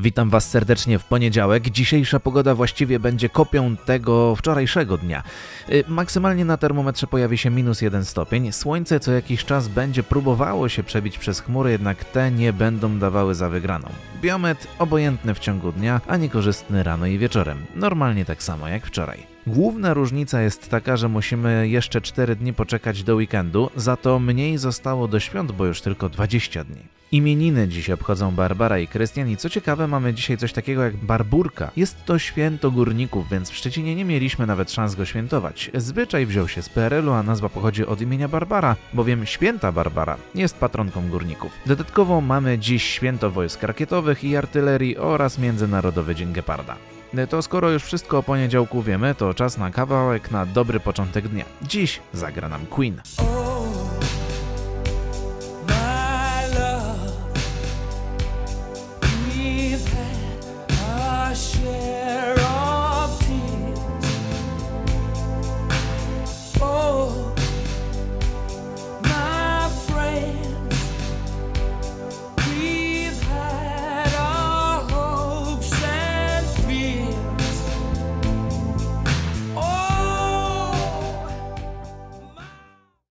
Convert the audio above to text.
Witam Was serdecznie w poniedziałek. Dzisiejsza pogoda właściwie będzie kopią tego wczorajszego dnia. Y, Maksymalnie na termometrze pojawi się minus 1 stopień. Słońce co jakiś czas będzie próbowało się przebić przez chmury, jednak te nie będą dawały za wygraną. Biometr obojętny w ciągu dnia, a niekorzystny rano i wieczorem. Normalnie tak samo jak wczoraj. Główna różnica jest taka, że musimy jeszcze 4 dni poczekać do weekendu, za to mniej zostało do świąt, bo już tylko 20 dni. Imieniny dziś obchodzą Barbara i Krystian i co ciekawe mamy dzisiaj coś takiego jak Barburka. Jest to święto górników, więc w Szczecinie nie mieliśmy nawet szans go świętować. Zwyczaj wziął się z PRL-u, a nazwa pochodzi od imienia Barbara, bowiem święta Barbara jest patronką górników. Dodatkowo mamy dziś święto wojsk rakietowych i artylerii oraz Międzynarodowy Dzień Geparda. To skoro już wszystko o poniedziałku wiemy, to czas na kawałek na dobry początek dnia. Dziś zagra nam Queen.